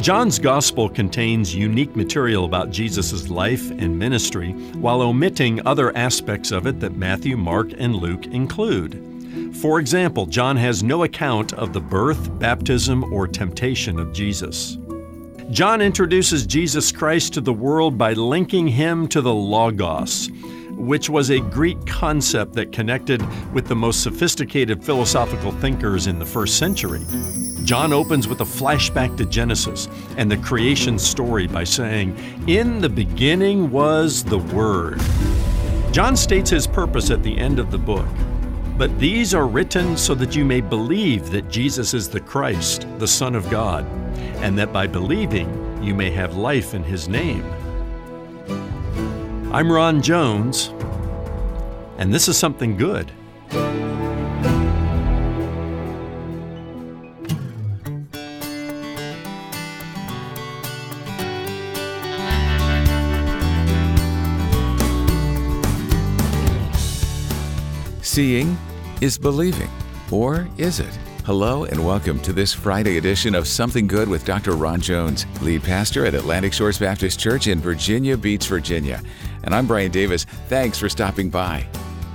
John's Gospel contains unique material about Jesus' life and ministry while omitting other aspects of it that Matthew, Mark, and Luke include. For example, John has no account of the birth, baptism, or temptation of Jesus. John introduces Jesus Christ to the world by linking him to the Logos, which was a Greek concept that connected with the most sophisticated philosophical thinkers in the first century. John opens with a flashback to Genesis and the creation story by saying, In the beginning was the Word. John states his purpose at the end of the book. But these are written so that you may believe that Jesus is the Christ, the Son of God, and that by believing you may have life in his name. I'm Ron Jones, and this is something good. Seeing is believing, or is it? Hello and welcome to this Friday edition of Something Good with Dr. Ron Jones, lead pastor at Atlantic Shores Baptist Church in Virginia Beach, Virginia. And I'm Brian Davis. Thanks for stopping by.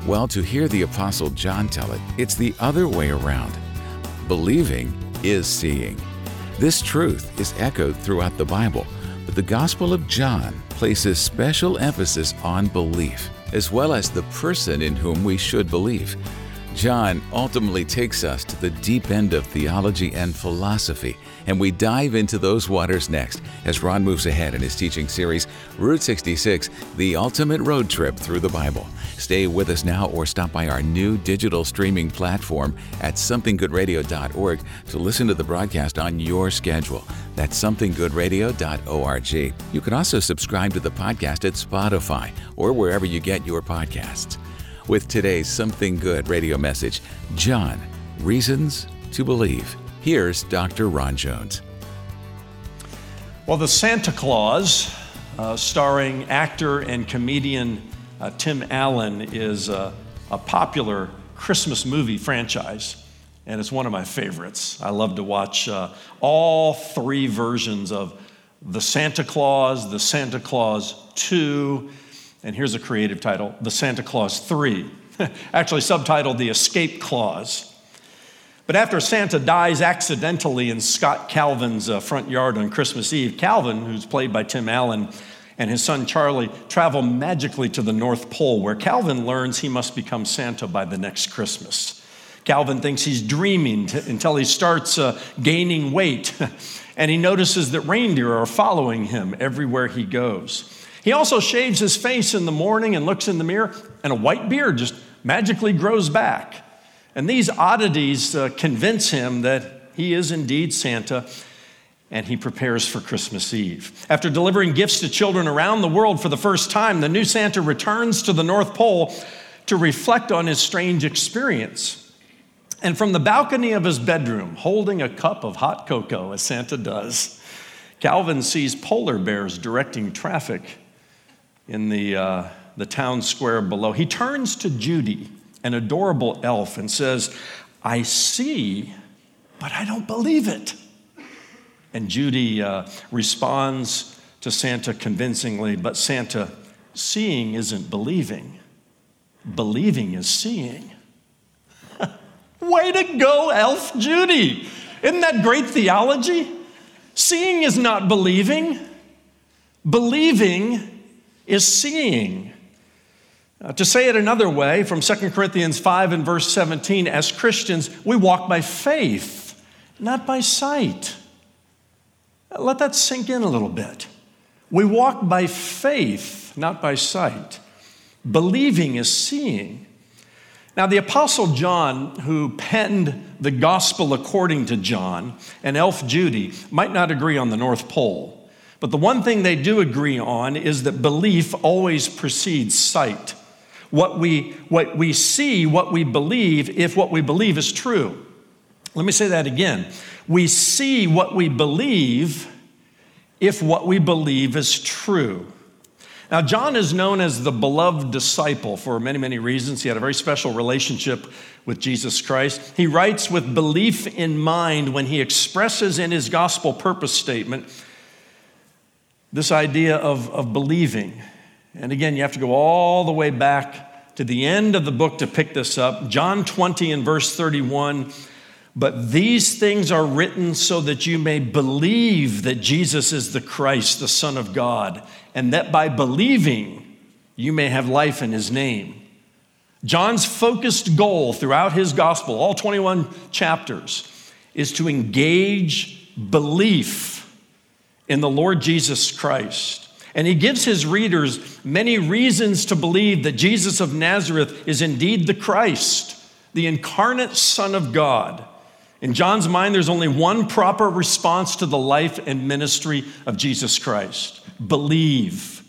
Well, to hear the Apostle John tell it, it's the other way around. Believing is seeing. This truth is echoed throughout the Bible, but the Gospel of John places special emphasis on belief as well as the person in whom we should believe. John ultimately takes us to the deep end of theology and philosophy, and we dive into those waters next as Ron moves ahead in his teaching series, Route 66 The Ultimate Road Trip Through the Bible. Stay with us now or stop by our new digital streaming platform at somethinggoodradio.org to listen to the broadcast on your schedule. That's somethinggoodradio.org. You can also subscribe to the podcast at Spotify or wherever you get your podcasts with today's Something Good radio message John, Reasons to Believe. Here's Dr. Ron Jones. Well, The Santa Clause, uh, starring actor and comedian uh, Tim Allen, is a, a popular Christmas movie franchise and it's one of my favorites. I love to watch uh, all three versions of The Santa Clause, The Santa Clause 2, and here's a creative title The Santa Clause 3, actually subtitled The Escape Clause. But after Santa dies accidentally in Scott Calvin's uh, front yard on Christmas Eve, Calvin, who's played by Tim Allen, and his son Charlie travel magically to the North Pole, where Calvin learns he must become Santa by the next Christmas. Calvin thinks he's dreaming t- until he starts uh, gaining weight, and he notices that reindeer are following him everywhere he goes. He also shaves his face in the morning and looks in the mirror, and a white beard just magically grows back. And these oddities uh, convince him that he is indeed Santa, and he prepares for Christmas Eve. After delivering gifts to children around the world for the first time, the new Santa returns to the North Pole to reflect on his strange experience. And from the balcony of his bedroom, holding a cup of hot cocoa, as Santa does, Calvin sees polar bears directing traffic in the, uh, the town square below. He turns to Judy, an adorable elf, and says, I see, but I don't believe it. And Judy uh, responds to Santa convincingly, but Santa, seeing isn't believing, believing is seeing. Way to go, Elf Judy! Isn't that great theology? Seeing is not believing, believing is seeing. Uh, to say it another way, from 2 Corinthians 5 and verse 17, as Christians, we walk by faith, not by sight. Let that sink in a little bit. We walk by faith, not by sight. Believing is seeing. Now, the Apostle John, who penned the Gospel according to John, and Elf Judy might not agree on the North Pole. But the one thing they do agree on is that belief always precedes sight. What we, what we see, what we believe, if what we believe is true. Let me say that again. We see what we believe if what we believe is true. Now, John is known as the beloved disciple for many, many reasons. He had a very special relationship with Jesus Christ. He writes with belief in mind when he expresses in his gospel purpose statement this idea of, of believing. And again, you have to go all the way back to the end of the book to pick this up. John 20 and verse 31. But these things are written so that you may believe that Jesus is the Christ, the Son of God, and that by believing you may have life in his name. John's focused goal throughout his gospel, all 21 chapters, is to engage belief in the Lord Jesus Christ. And he gives his readers many reasons to believe that Jesus of Nazareth is indeed the Christ, the incarnate Son of God. In John's mind, there's only one proper response to the life and ministry of Jesus Christ believe.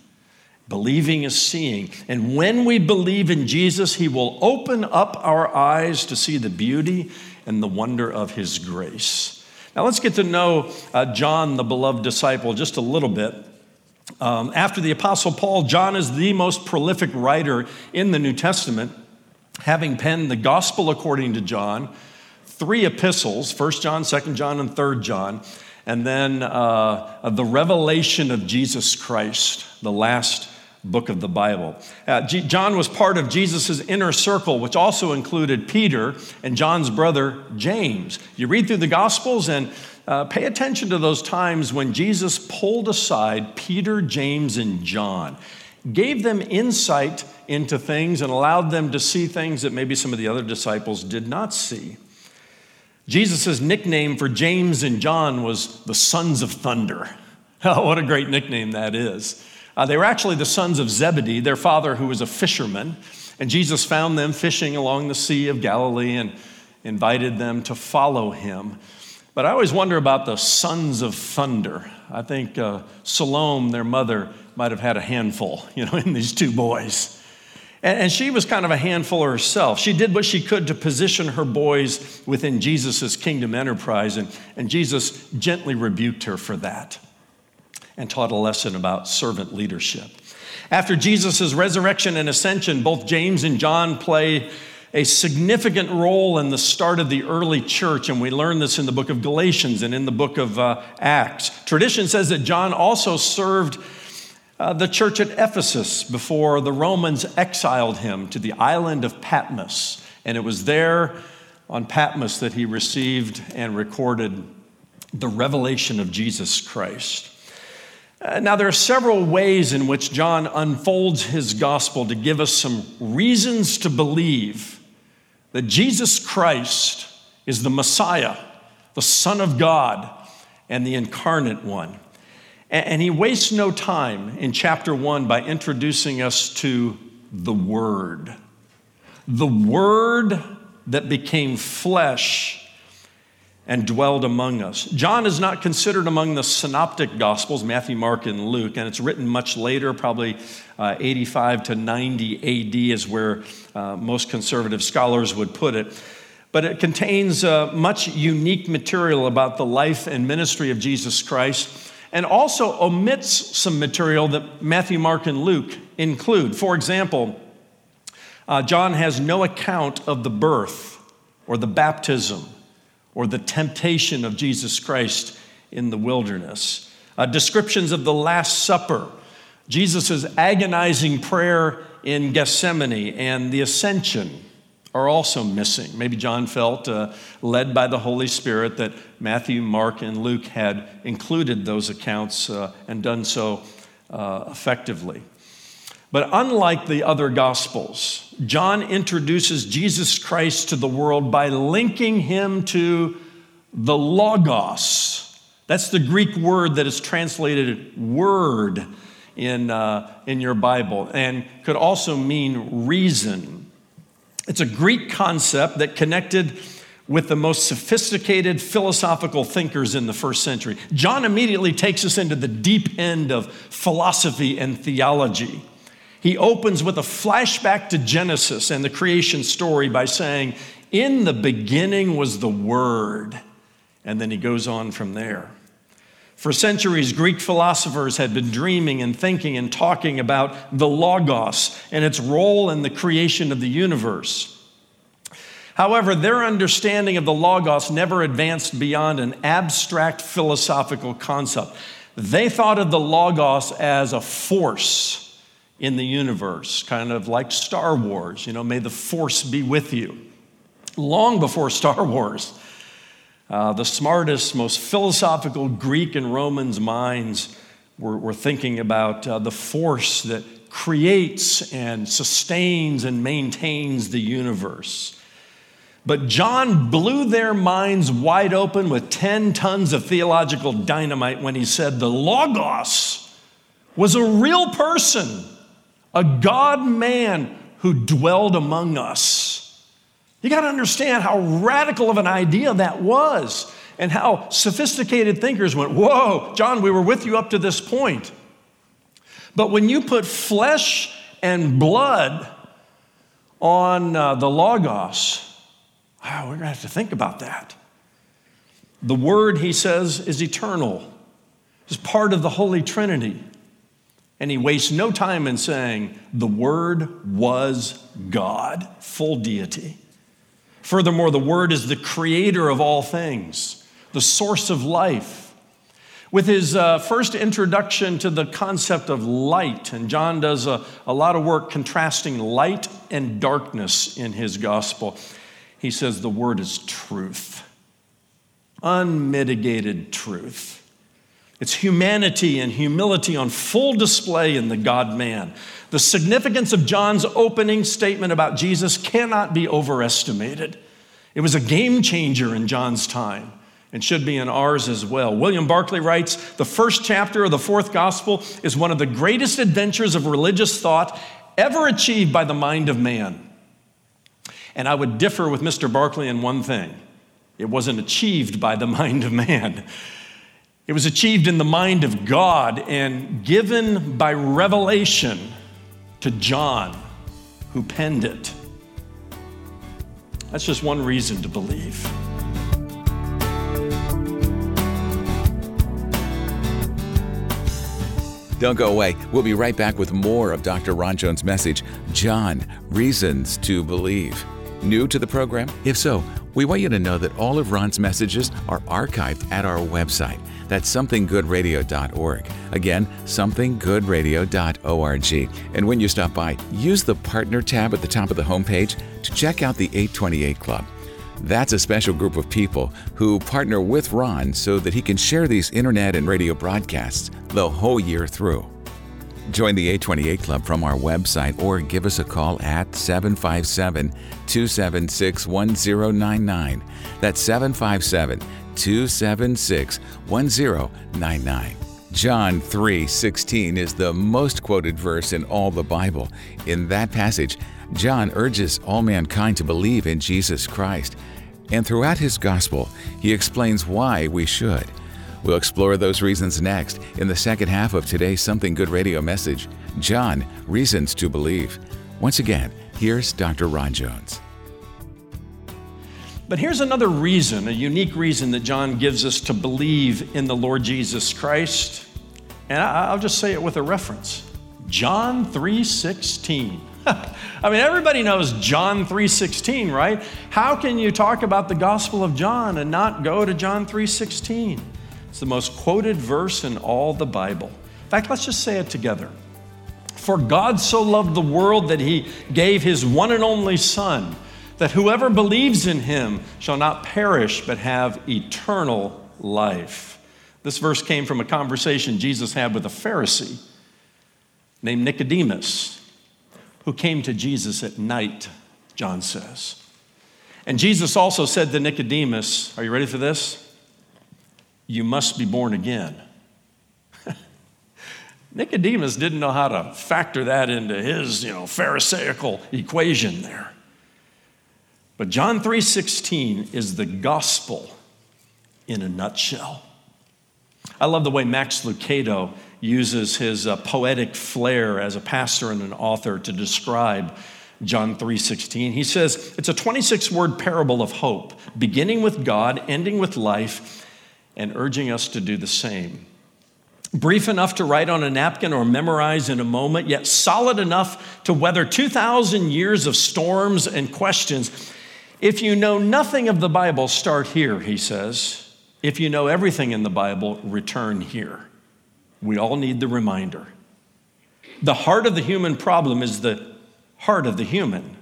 Believing is seeing. And when we believe in Jesus, He will open up our eyes to see the beauty and the wonder of His grace. Now, let's get to know uh, John, the beloved disciple, just a little bit. Um, after the Apostle Paul, John is the most prolific writer in the New Testament, having penned the Gospel according to John, three epistles, 1 John, 2 John, and 3 John, and then uh, the revelation of Jesus Christ, the last book of the Bible. Uh, G- John was part of Jesus' inner circle, which also included Peter and John's brother James. You read through the Gospels and uh, pay attention to those times when Jesus pulled aside Peter, James, and John, gave them insight into things, and allowed them to see things that maybe some of the other disciples did not see. Jesus' nickname for James and John was the sons of thunder. Oh, what a great nickname that is. Uh, they were actually the sons of Zebedee, their father, who was a fisherman. And Jesus found them fishing along the Sea of Galilee and invited them to follow him. But I always wonder about the sons of thunder. I think uh, Salome, their mother, might have had a handful, you know, in these two boys. And, and she was kind of a handful herself. She did what she could to position her boys within Jesus' kingdom enterprise, and, and Jesus gently rebuked her for that and taught a lesson about servant leadership. After Jesus' resurrection and ascension, both James and John play a significant role in the start of the early church, and we learn this in the book of Galatians and in the book of uh, Acts. Tradition says that John also served uh, the church at Ephesus before the Romans exiled him to the island of Patmos, and it was there on Patmos that he received and recorded the revelation of Jesus Christ. Uh, now, there are several ways in which John unfolds his gospel to give us some reasons to believe that Jesus Christ is the Messiah, the Son of God, and the incarnate one. And, he wastes no time in chapter one by introducing us to the Word. The Word that became flesh and dwelled among us. John is not considered among the synoptic gospels, Matthew, Mark, and Luke, and it's written much later, probably uh, 85 to 90 AD is where uh, most conservative scholars would put it. But it contains uh, much unique material about the life and ministry of Jesus Christ, and also omits some material that Matthew, Mark, and Luke include. For example, uh, John has no account of the birth or the baptism or the temptation of Jesus Christ in the wilderness. Uh, descriptions of the Last Supper, Jesus' agonizing prayer in Gethsemane, and the ascension are also missing. Maybe John felt uh, led by the Holy Spirit that Matthew, Mark, and Luke had included those accounts uh, and done so uh, effectively. But unlike the other Gospels, John introduces Jesus Christ to the world by linking him to the Logos. That's the Greek word that is translated word in, uh, in your Bible and could also mean reason. It's a Greek concept that connected with the most sophisticated philosophical thinkers in the first century. John immediately takes us into the deep end of philosophy and theology. He opens with a flashback to Genesis and the creation story by saying, In the beginning was the Word. And then he goes on from there. For centuries, Greek philosophers had been dreaming and thinking and talking about the Logos and its role in the creation of the universe. However, their understanding of the Logos never advanced beyond an abstract philosophical concept. They thought of the Logos as a force in the universe, kind of like Star Wars, you know, may the force be with you. Long before Star Wars, uh, the smartest, most philosophical Greek and Romans minds were, were thinking about uh, the force that creates and sustains and maintains the universe. But John blew their minds wide open with 10 tons of theological dynamite when he said the Logos was a real person, a God man who dwelled among us. You got to understand how radical of an idea that was and how sophisticated thinkers went, Whoa, John, we were with you up to this point. But when you put flesh and blood on uh, the Logos, wow, we're going to have to think about that. The Word, he says, is eternal, is part of the Holy Trinity. And he wastes no time in saying, the Word was God, full deity. Furthermore, the Word is the creator of all things, the source of life. With his uh, first introduction to the concept of light, and John does a, a lot of work contrasting light and darkness in his gospel, he says the Word is truth, unmitigated truth. It's humanity and humility on full display in the God man. The significance of John's opening statement about Jesus cannot be overestimated. It was a game changer in John's time and should be in ours as well. William Barclay writes The first chapter of the fourth gospel is one of the greatest adventures of religious thought ever achieved by the mind of man. And I would differ with Mr. Barclay in one thing it wasn't achieved by the mind of man. It was achieved in the mind of God and given by revelation to John, who penned it. That's just one reason to believe. Don't go away. We'll be right back with more of Dr. Ron Jones' message John, Reasons to Believe. New to the program? If so, we want you to know that all of Ron's messages are archived at our website. That's somethinggoodradio.org. Again, somethinggoodradio.org. And when you stop by, use the Partner tab at the top of the homepage to check out the 828 Club. That's a special group of people who partner with Ron so that he can share these internet and radio broadcasts the whole year through. Join the 828 Club from our website or give us a call at 757 276 1099. That's 757 276 1099. John 3:16 is the most quoted verse in all the Bible. In that passage, John urges all mankind to believe in Jesus Christ. And throughout his gospel, he explains why we should. We'll explore those reasons next in the second half of today's Something Good radio message John, Reasons to Believe. Once again, here's Dr. Ron Jones. But here's another reason, a unique reason that John gives us to believe in the Lord Jesus Christ. And I'll just say it with a reference. John 3:16. I mean everybody knows John 3:16, right? How can you talk about the Gospel of John and not go to John 3:16? It's the most quoted verse in all the Bible. In fact, let's just say it together. For God so loved the world that he gave his one and only son that whoever believes in him shall not perish but have eternal life. This verse came from a conversation Jesus had with a Pharisee named Nicodemus, who came to Jesus at night, John says. And Jesus also said to Nicodemus, Are you ready for this? You must be born again. Nicodemus didn't know how to factor that into his, you know, Pharisaical equation there. But John 3:16 is the gospel in a nutshell. I love the way Max Lucado uses his uh, poetic flair as a pastor and an author to describe John 3:16. He says, "It's a 26-word parable of hope, beginning with God, ending with life, and urging us to do the same. Brief enough to write on a napkin or memorize in a moment, yet solid enough to weather 2,000 years of storms and questions. If you know nothing of the Bible, start here, he says. If you know everything in the Bible, return here. We all need the reminder. The heart of the human problem is the heart of the human.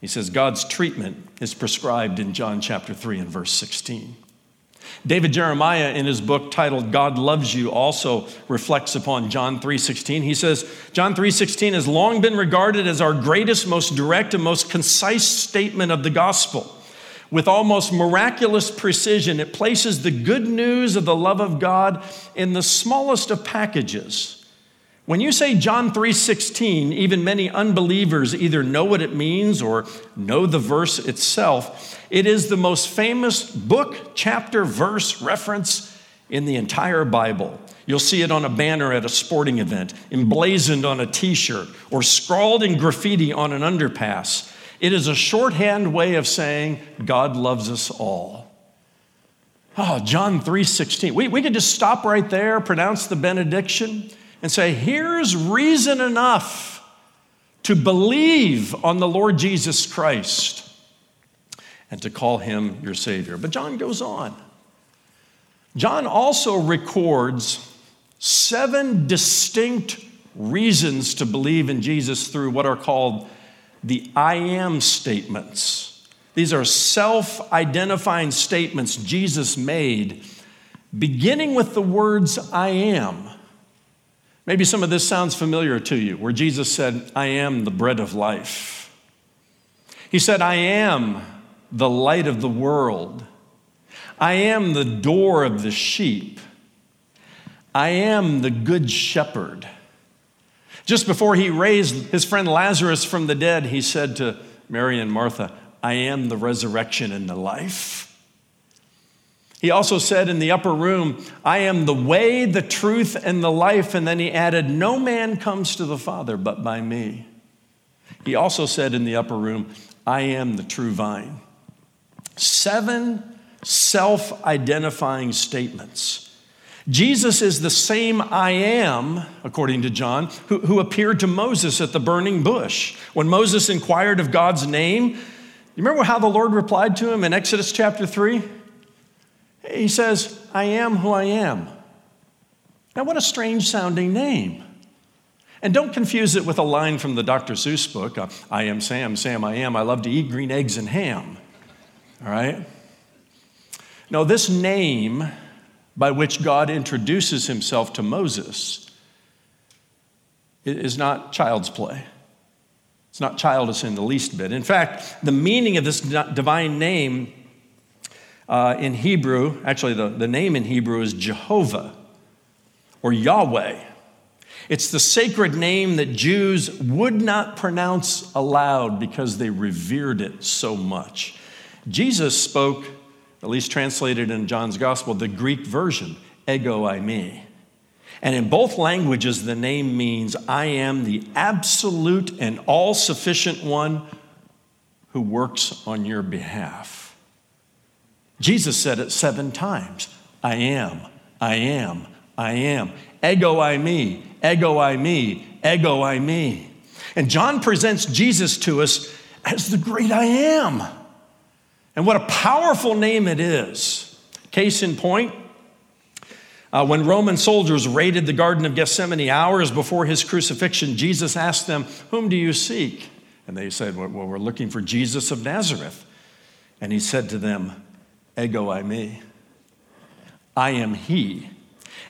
He says God's treatment is prescribed in John chapter 3 and verse 16. David Jeremiah in his book titled God Loves You also reflects upon John 3:16. He says, John 3:16 has long been regarded as our greatest, most direct and most concise statement of the gospel. With almost miraculous precision, it places the good news of the love of God in the smallest of packages when you say John 3:16, even many unbelievers either know what it means or know the verse itself. It is the most famous book, chapter, verse reference in the entire Bible. You'll see it on a banner at a sporting event, emblazoned on a t-shirt, or scrawled in graffiti on an underpass. It is a shorthand way of saying God loves us all. Oh, John 3:16. We, we could just stop right there, pronounce the benediction and say, here's reason enough to believe on the Lord Jesus Christ and to call him your Savior. But John goes on. John also records seven distinct reasons to believe in Jesus through what are called the I am statements. These are self identifying statements Jesus made, beginning with the words I am. Maybe some of this sounds familiar to you, where Jesus said, I am the bread of life. He said, I am the light of the world. I am the door of the sheep. I am the good shepherd. Just before he raised his friend Lazarus from the dead, he said to Mary and Martha, I am the resurrection and the life. He also said in the upper room, I am the way, the truth, and the life. And then he added, No man comes to the Father but by me. He also said in the upper room, I am the true vine. Seven self identifying statements. Jesus is the same I am, according to John, who, who, appeared to Moses at the burning bush. When Moses inquired of God's name, you remember how the Lord replied to him in Exodus chapter 3? He says, I am who I am. Now, what a strange sounding name. And don't confuse it with a line from the Dr. Seuss book uh, I am Sam, Sam I am. I love to eat green eggs and ham. All right? No, this name by which God introduces himself to Moses is not child's play. It's not childish in the least bit. In fact, the meaning of this divine name uh, in Hebrew, actually, the, the name in Hebrew is Jehovah or Yahweh. It's the sacred name that Jews would not pronounce aloud because they revered it so much. Jesus spoke, at least translated in John's gospel, the Greek version, ego eimi. And in both languages, the name means I am the absolute and all sufficient one who works on your behalf. Jesus said it seven times I am, I am, I am. Ego eimi, ego eimi, ego eimi. And John presents Jesus to us as the great I am. And what a powerful name it is. Case in point, uh, when Roman soldiers raided the Garden of Gethsemane hours before his crucifixion, Jesus asked them, Whom do you seek? And they said, Well, we're looking for Jesus of Nazareth. And he said to them, ego eimi. I am he.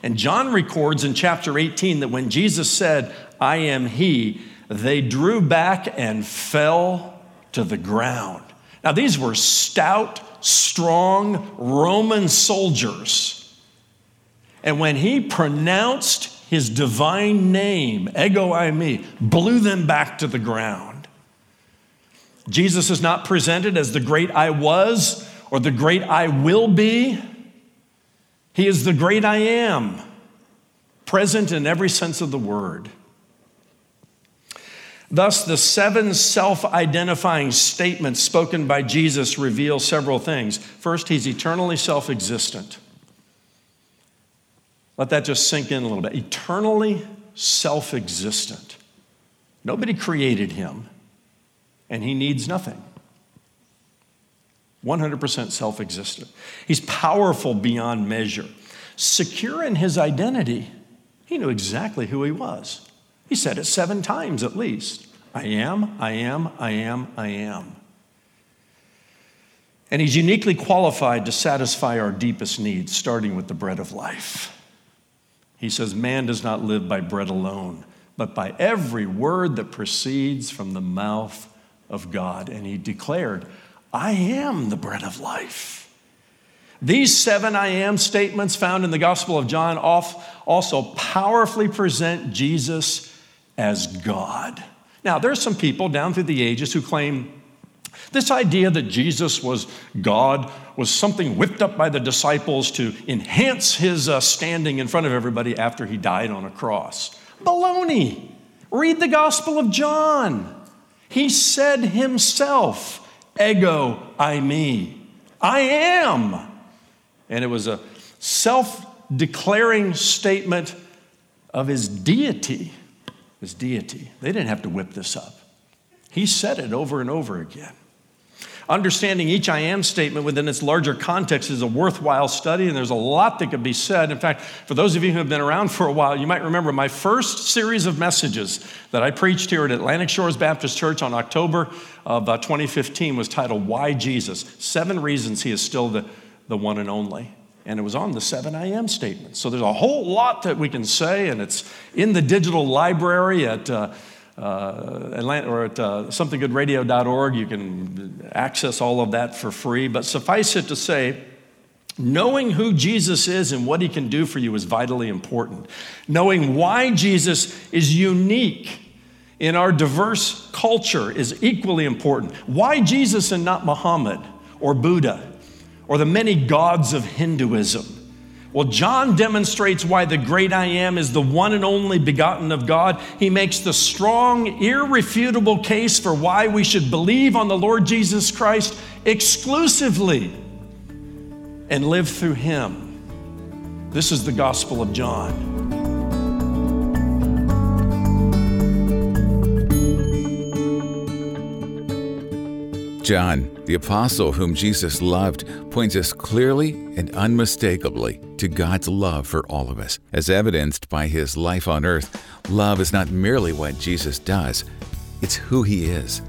And John records in chapter 18 that when Jesus said, I am he, they drew back and fell to the ground. Now, these were stout, strong Roman soldiers. And when he pronounced his divine name, ego eimi, blew them back to the ground. Jesus is not presented as the great I was or the great I will be. He is the great I am, present in every sense of the word. Thus, the seven self identifying statements spoken by Jesus reveal several things. First, he's eternally self existent. Let that just sink in a little bit. Eternally self existent. Nobody created him, and he needs nothing. 100% self existent. He's powerful beyond measure. Secure in his identity, he knew exactly who he was. He said it seven times at least I am, I am, I am, I am. And he's uniquely qualified to satisfy our deepest needs, starting with the bread of life. He says, Man does not live by bread alone, but by every word that proceeds from the mouth of God. And he declared, I am the bread of life. These seven I am statements found in the Gospel of John also powerfully present Jesus as God. Now, there's some people down through the ages who claim this idea that Jesus was God was something whipped up by the disciples to enhance his uh, standing in front of everybody after he died on a cross. Baloney. Read the Gospel of John. He said himself, Ego eimi. I am. And it was a self declaring statement of his deity. His deity. They didn't have to whip this up. He said it over and over again. Understanding each I am statement within its larger context is a worthwhile study, and there's a lot that could be said. In fact, for those of you who have been around for a while, you might remember my first series of messages that I preached here at Atlantic Shores Baptist Church on October of uh, 2015 was titled Why Jesus? Seven Reasons He is Still the, the One and Only. And it was on the seven I am statement. So there's a whole lot that we can say, and it's in the digital library at. Uh, uh, Atlanta, or at uh, somethinggoodradio.org. You can access all of that for free. But suffice it to say, knowing who Jesus is and what he can do for you is vitally important. Knowing why Jesus is unique in our diverse culture is equally important. Why Jesus and not Muhammad or Buddha or the many gods of Hinduism? Well, John demonstrates why the great I am is the one and only begotten of God. He makes the strong, irrefutable case for why we should believe on the Lord Jesus Christ exclusively and live through Him. This is the Gospel of John. John, the apostle whom Jesus loved, points us clearly and unmistakably to God's love for all of us. As evidenced by his life on earth, love is not merely what Jesus does, it's who he is.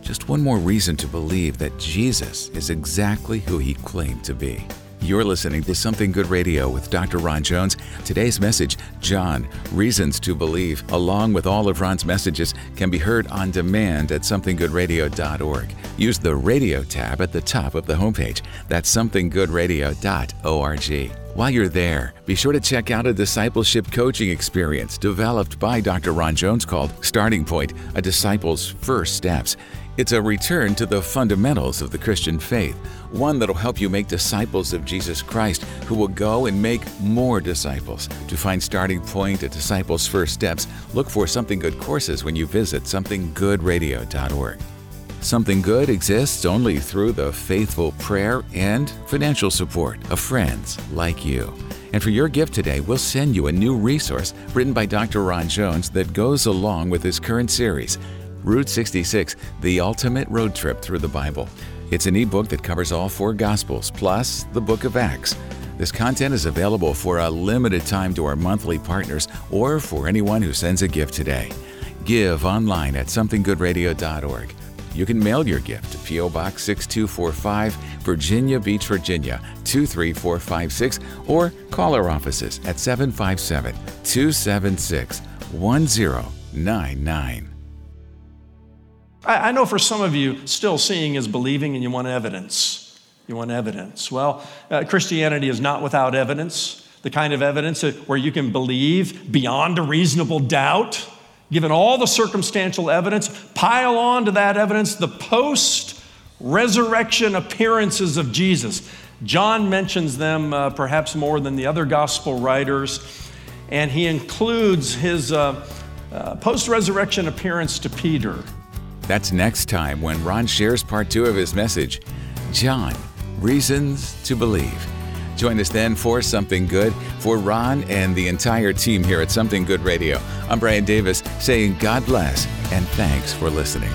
Just one more reason to believe that Jesus is exactly who he claimed to be. You're listening to Something Good Radio with Dr. Ron Jones. Today's message, John, Reasons to Believe, along with all of Ron's messages, can be heard on demand at somethinggoodradio.org. Use the radio tab at the top of the homepage. That's somethinggoodradio.org. While you're there, be sure to check out a discipleship coaching experience developed by Dr. Ron Jones called Starting Point A Disciple's First Steps. It's a return to the fundamentals of the Christian faith, one that'll help you make disciples of Jesus Christ who will go and make more disciples. To find Starting Point at Disciples' First Steps, look for Something Good courses when you visit somethinggoodradio.org. Something Good exists only through the faithful prayer and financial support of friends like you. And for your gift today, we'll send you a new resource written by Dr. Ron Jones that goes along with his current series Route 66 The Ultimate Road Trip Through the Bible. It's an ebook that covers all four Gospels plus the book of Acts. This content is available for a limited time to our monthly partners or for anyone who sends a gift today. Give online at somethinggoodradio.org. You can mail your gift to P.O. Box 6245, Virginia Beach, Virginia 23456, or call our offices at 757 276 1099. I, I know for some of you, still seeing is believing and you want evidence. You want evidence. Well, uh, Christianity is not without evidence, the kind of evidence where you can believe beyond a reasonable doubt, given all the circumstantial evidence, pile on to that evidence the post resurrection appearances of Jesus. John mentions them uh, perhaps more than the other gospel writers, and he includes his uh, uh, post resurrection appearance to Peter. That's next time when Ron shares part two of his message John, Reasons to Believe. Join us then for Something Good. For Ron and the entire team here at Something Good Radio, I'm Brian Davis saying God bless and thanks for listening.